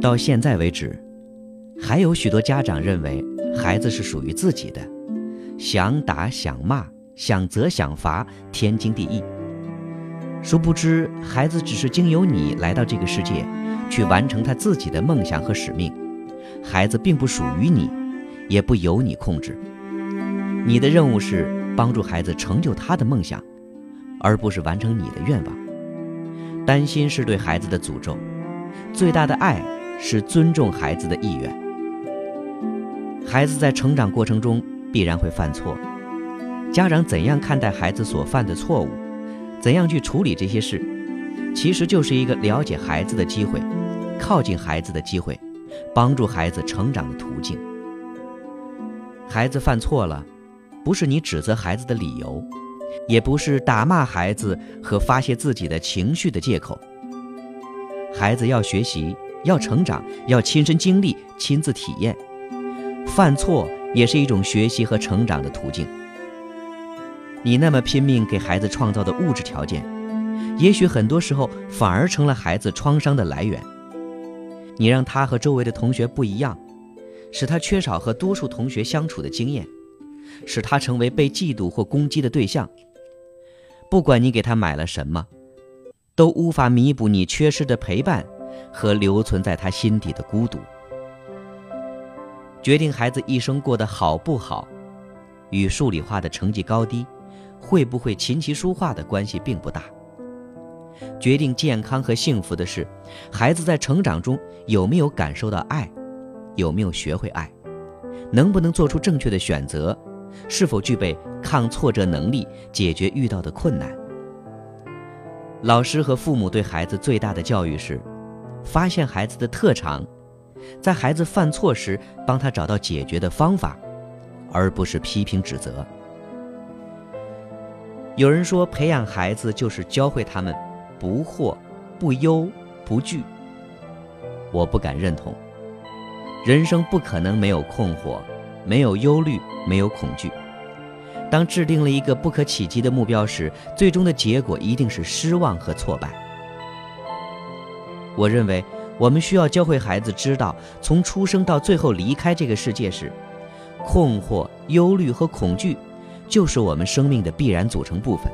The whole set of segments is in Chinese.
到现在为止，还有许多家长认为孩子是属于自己的，想打想骂，想责想罚，天经地义。殊不知，孩子只是经由你来到这个世界，去完成他自己的梦想和使命。孩子并不属于你，也不由你控制。你的任务是帮助孩子成就他的梦想，而不是完成你的愿望。担心是对孩子的诅咒，最大的爱是尊重孩子的意愿。孩子在成长过程中必然会犯错，家长怎样看待孩子所犯的错误，怎样去处理这些事，其实就是一个了解孩子的机会，靠近孩子的机会，帮助孩子成长的途径。孩子犯错了。不是你指责孩子的理由，也不是打骂孩子和发泄自己的情绪的借口。孩子要学习，要成长，要亲身经历、亲自体验。犯错也是一种学习和成长的途径。你那么拼命给孩子创造的物质条件，也许很多时候反而成了孩子创伤的来源。你让他和周围的同学不一样，使他缺少和多数同学相处的经验。使他成为被嫉妒或攻击的对象。不管你给他买了什么，都无法弥补你缺失的陪伴和留存在他心底的孤独。决定孩子一生过得好不好，与数理化的成绩高低、会不会琴棋书画的关系并不大。决定健康和幸福的是，孩子在成长中有没有感受到爱，有没有学会爱，能不能做出正确的选择。是否具备抗挫折能力，解决遇到的困难？老师和父母对孩子最大的教育是：发现孩子的特长，在孩子犯错时帮他找到解决的方法，而不是批评指责。有人说，培养孩子就是教会他们不惑、不忧、不惧。我不敢认同。人生不可能没有困惑。没有忧虑，没有恐惧。当制定了一个不可企及的目标时，最终的结果一定是失望和挫败。我认为，我们需要教会孩子知道，从出生到最后离开这个世界时，困惑、忧虑和恐惧就是我们生命的必然组成部分。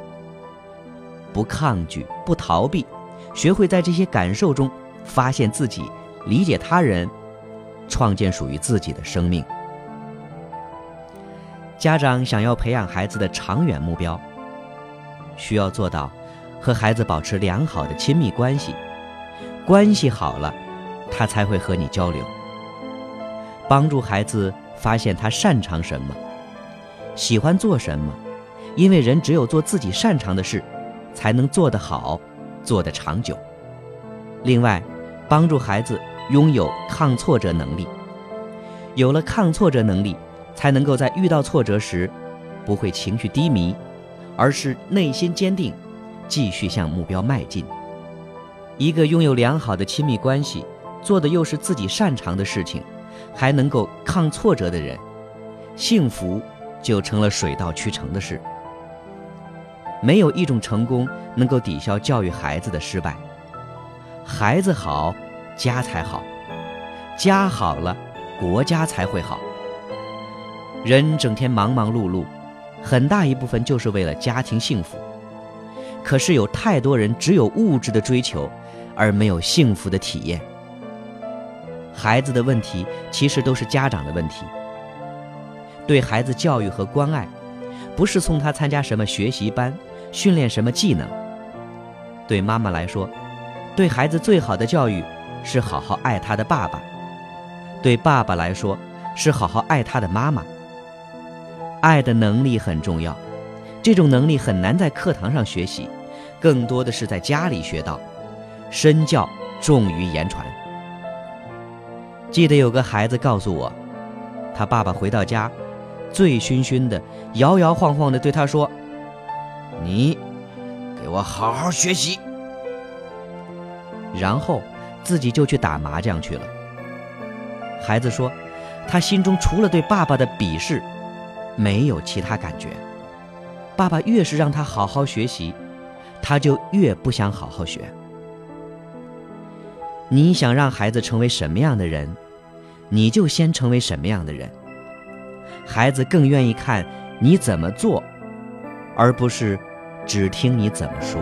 不抗拒，不逃避，学会在这些感受中发现自己，理解他人，创建属于自己的生命。家长想要培养孩子的长远目标，需要做到和孩子保持良好的亲密关系，关系好了，他才会和你交流。帮助孩子发现他擅长什么，喜欢做什么，因为人只有做自己擅长的事，才能做得好，做得长久。另外，帮助孩子拥有抗挫折能力，有了抗挫折能力。才能够在遇到挫折时，不会情绪低迷，而是内心坚定，继续向目标迈进。一个拥有良好的亲密关系，做的又是自己擅长的事情，还能够抗挫折的人，幸福就成了水到渠成的事。没有一种成功能够抵消教育孩子的失败。孩子好，家才好；家好了，国家才会好。人整天忙忙碌碌，很大一部分就是为了家庭幸福。可是有太多人只有物质的追求，而没有幸福的体验。孩子的问题其实都是家长的问题。对孩子教育和关爱，不是送他参加什么学习班，训练什么技能。对妈妈来说，对孩子最好的教育是好好爱他的爸爸；对爸爸来说，是好好爱他的妈妈。爱的能力很重要，这种能力很难在课堂上学习，更多的是在家里学到。身教重于言传。记得有个孩子告诉我，他爸爸回到家，醉醺醺的，摇摇晃晃的对他说：“你给我好好学习。”然后自己就去打麻将去了。孩子说，他心中除了对爸爸的鄙视。没有其他感觉。爸爸越是让他好好学习，他就越不想好好学。你想让孩子成为什么样的人，你就先成为什么样的人。孩子更愿意看你怎么做，而不是只听你怎么说。